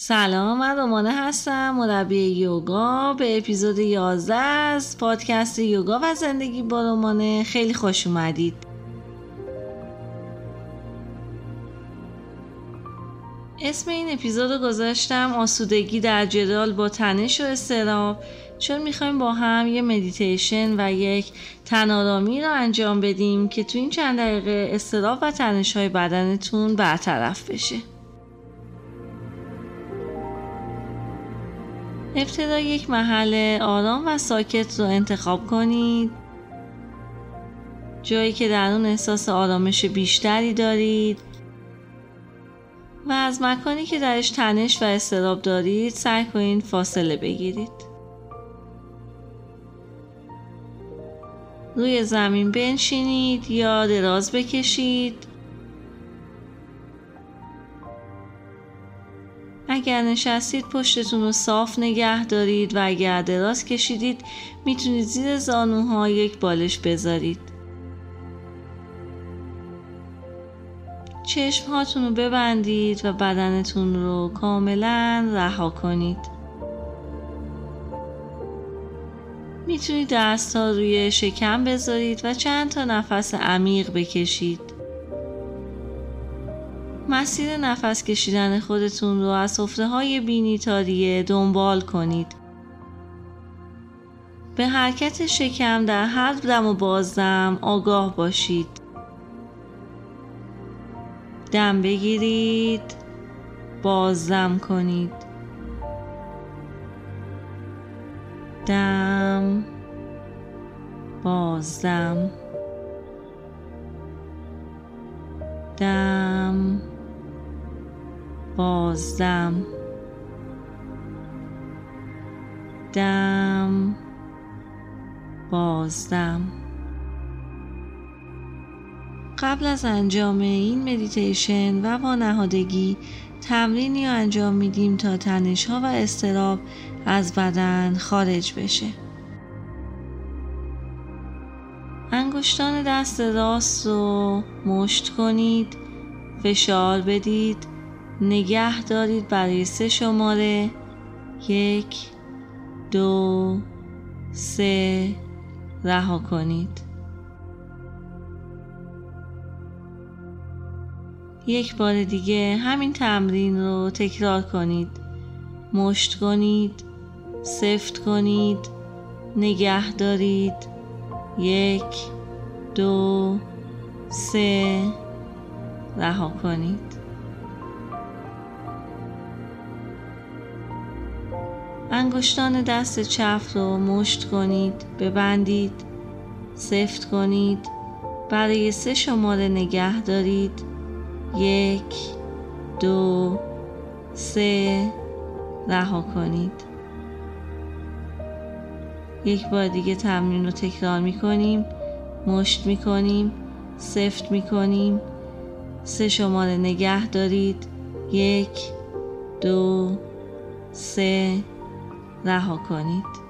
سلام من رومانه هستم مربی یوگا به اپیزود 11 از پادکست یوگا و زندگی با رومانه. خیلی خوش اومدید. اسم این اپیزود رو گذاشتم آسودگی در جدال با تنش و استراب چون می‌خوایم با هم یه مدیتیشن و یک تنارامی رو انجام بدیم که تو این چند دقیقه استراب و تنش های بدنتون برطرف بشه. ابتدا یک محل آرام و ساکت رو انتخاب کنید. جایی که در اون احساس آرامش بیشتری دارید. و از مکانی که درش تنش و استراب دارید سعی کنید فاصله بگیرید. روی زمین بنشینید یا دراز بکشید. اگر نشستید پشتتون رو صاف نگه دارید و اگر دراز کشیدید می‌تونید زیر زانوها یک بالش بذارید. چشم هاتون رو ببندید و بدنتون رو کاملا رها کنید. می‌تونید دست ها روی شکم بذارید و چند تا نفس عمیق بکشید. مسیر نفس کشیدن خودتون رو از صفره های بینی تا دنبال کنید. به حرکت شکم در هر دم و بازدم آگاه باشید. دم بگیرید بازدم کنید. دم بازدم دم بازدم. دم. بازدم. قبل از انجام این مدیتیشن و وانهادگی تمرینی رو انجام میدیم تا تنش ها و استراب از بدن خارج بشه. انگشتان دست راست رو مشت کنید فشار بدید. نگه دارید برای سه شماره. یک دو سه رها کنید. یک بار دیگه همین تمرین رو تکرار کنید. مشت کنید سفت کنید نگه دارید. یک دو سه رها کنید. انگشتان دست چپ رو مشت کنید ببندید سفت کنید برای سه شماره نگه دارید. یک دو سه رها کنید. یک بار دیگه تمرین رو تکرار می کنیم مشت می کنیم سفت می کنیم سه شماره نگه دارید. یک دو سه رها کنید.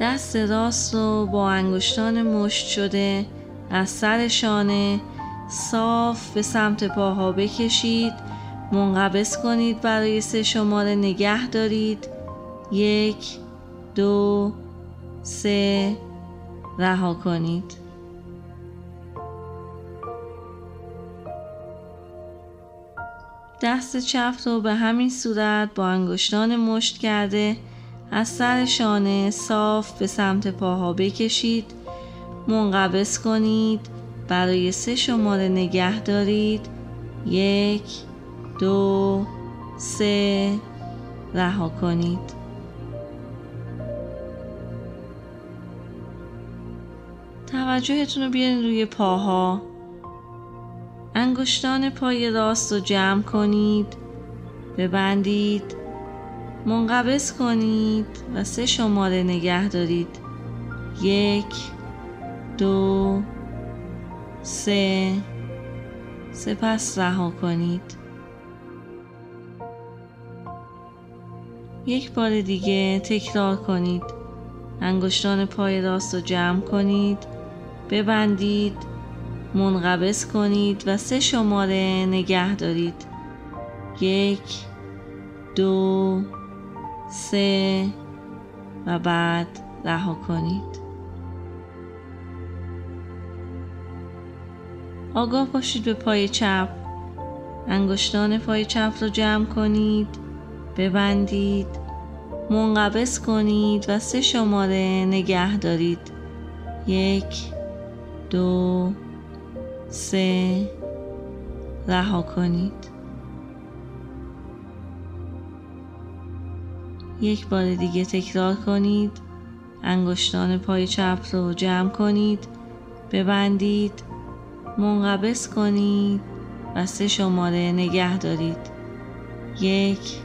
دست راست رو با انگشتان مشت شده از سر شانه صاف به سمت پاها بکشید. منقبض کنید برای سه شماره نگه دارید. یک دو سه رها کنید. دست چپ رو به همین صورت با انگشتان مشت کرده از سر شانه صاف به سمت پاها بکشید. منقبض کنید. برای سه شماره نگه دارید. یک دو سه رها کنید. توجهتون رو بیارین روی پاها. انگشتان پای راست رو جمع کنید. ببندید. منقبض کنید و سه شماره نگه دارید. یک دو سه. سپس رها کنید. یک بار دیگه تکرار کنید. انگشتان پای راست رو جمع کنید. ببندید. منقبض کنید و سه شماره نگه دارید. یک دو سه و بعد رها کنید. آگاه باشید به پای چپ. انگشتان پای چپ رو جمع کنید ببندید منقبض کنید و سه شماره نگه دارید. یک دو سه. رها کنید. یک بار دیگه تکرار کنید. انگشتان پای چپ رو جمع کنید. ببندید. منقبض کنید و سه شماره نگه دارید. یک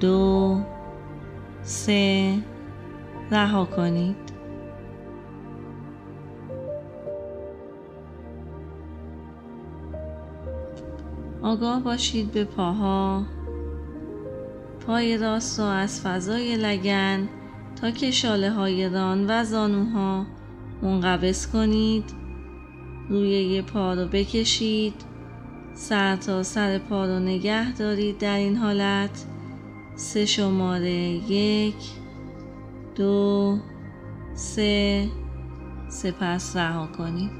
دو سه. رها کنید. آگاه باشید به پاها. پای راست رو از فضای لگن تا که شاله های ران و زانوها منقبض کنید. روی یه پا رو بکشید. سر تا سر پا رو نگه دارید در این حالت. سه شماره یک دو سه سپس رها کنید.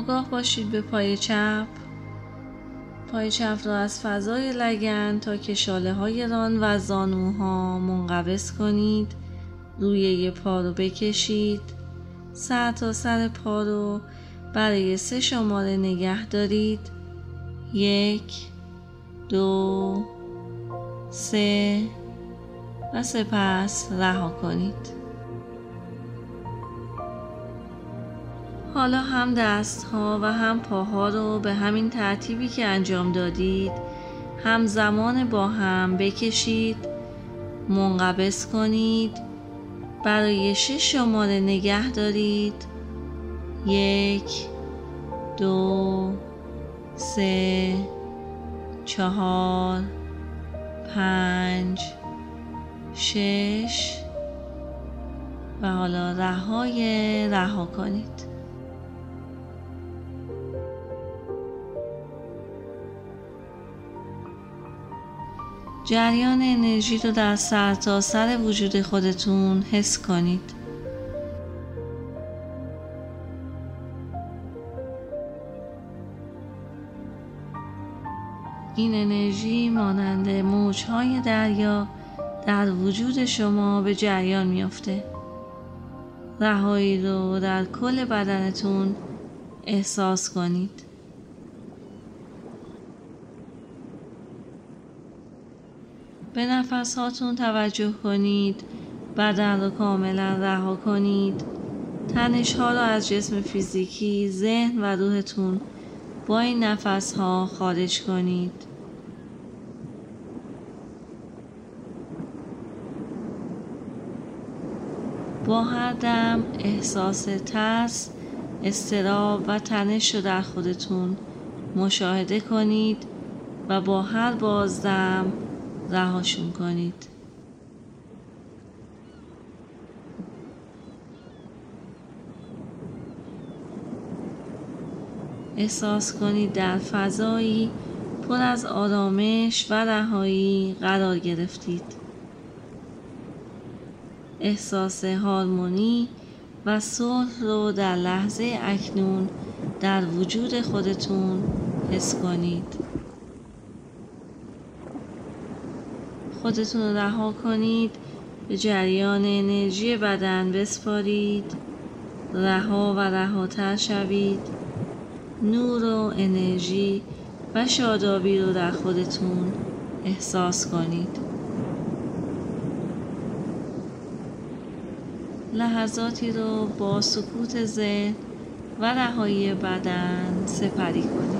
آگاه باشید به پای چپ. پای چپ را از فضای لگن تا که شاله های ران و زانوها منقبض کنید. روی یه پا رو بکشید. سر تا سر پا رو برای سه شماره نگه دارید. یک دو سه و سپس رها کنید. حالا هم دست ها و هم پاها رو به همین ترتیبی که انجام دادید هم زمان با هم بکشید منقبض کنید برای شش شماره نگه دارید. یک دو سه چهار پنج شش و حالا رهای رها کنید. جریان انرژی رو در سر تا سر وجود خودتون حس کنید. این انرژی مانند موجهای دریا در وجود شما به جریان میافته. رهایی رو در کل بدنتون احساس کنید. به نفس هاتون توجه کنید بدن رو کاملا رها کنید. تنش ها رو از جسم فیزیکی ذهن و روحتون با این نفس ها خارج کنید. با هر دم احساس ترس استراب و تنش رو در خودتون مشاهده کنید و با هر بازدم رهاشون کنید. احساس کنید در فضایی پر از آرامش و رهایی قرار گرفتید. احساس هارمونی و صلح رو در لحظه اکنون در وجود خودتون حس کنید. خودتون رو رها کنید به جریان انرژی بدن بسپارید رها و رهاتر شوید. نور و انرژی و شادابی رو در خودتون احساس کنید. لحظاتی رو با سکوت ذهن و رهایی بدن سپری کنید.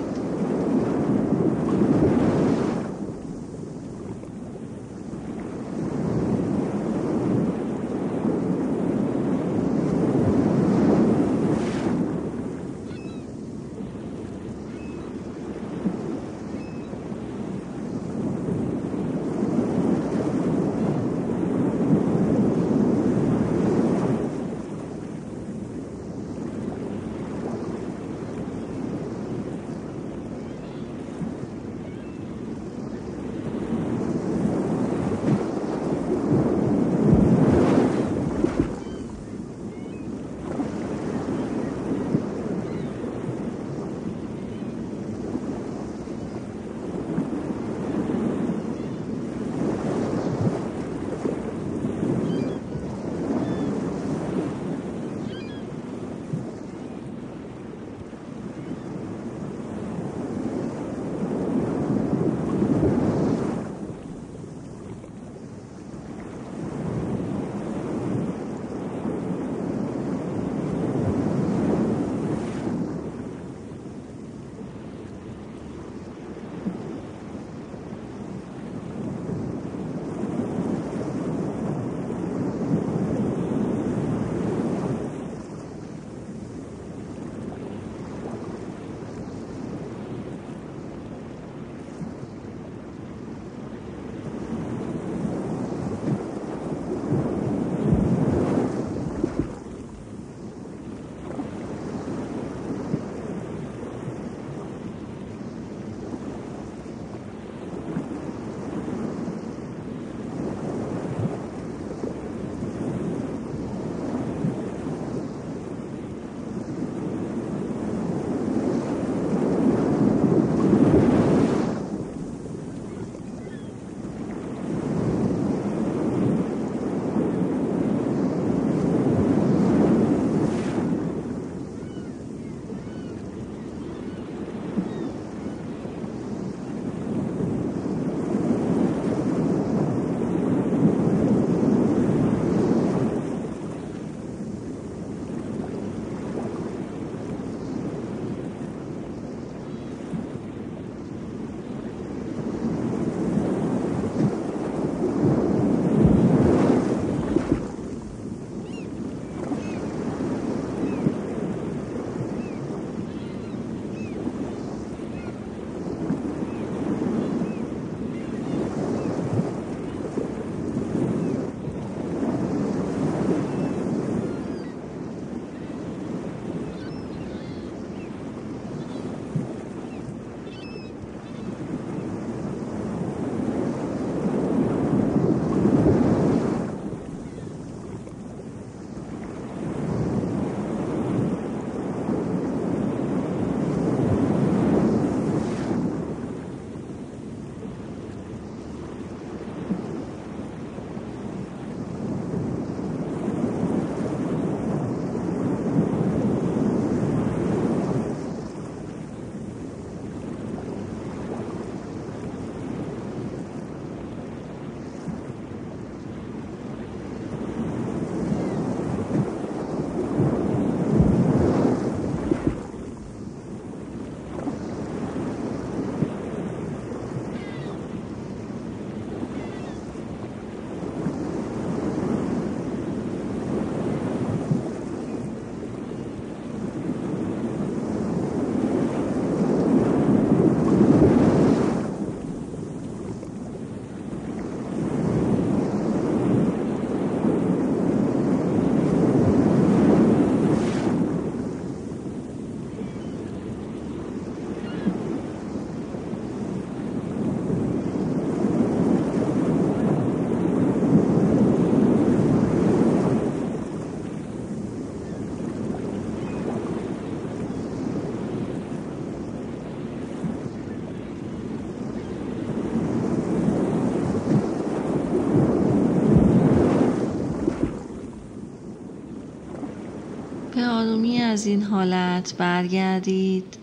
از این حالت برگردید.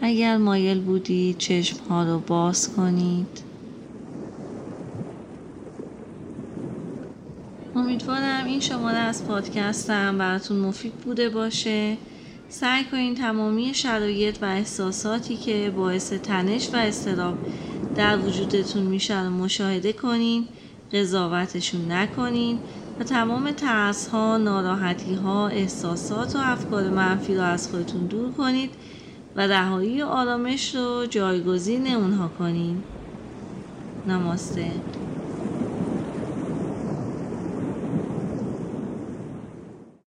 اگر مایل بودید چشم ها رو باز کنید. امیدوارم این شماره از پادکستم براتون مفید بوده باشه. سعی کنین تمامی شرایط و احساساتی که باعث تنش و استراب در وجودتون میشه رو مشاهده کنین قضاوتشون نکنین. و تمام ترس ها، ناراحتی ها، احساسات و افکار منفی رو از خودتون دور کنید و رهایی آرامش رو جایگزین اونها کنین. نماسته.